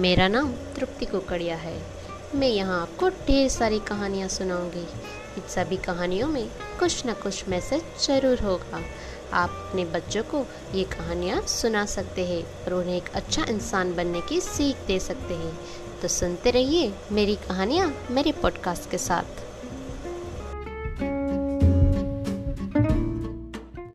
मेरा नाम तृप्ति कुकड़िया है। मैं यहाँ आपको ढेर सारी कहानियाँ सुनाऊँगी। इन सभी कहानियों में कुछ ना कुछ मैसेज ज़रूर होगा। आप अपने बच्चों को ये कहानियाँ सुना सकते हैं और उन्हें एक अच्छा इंसान बनने की सीख दे सकते हैं। तो सुनते रहिए मेरी कहानियाँ मेरे पॉडकास्ट के साथ।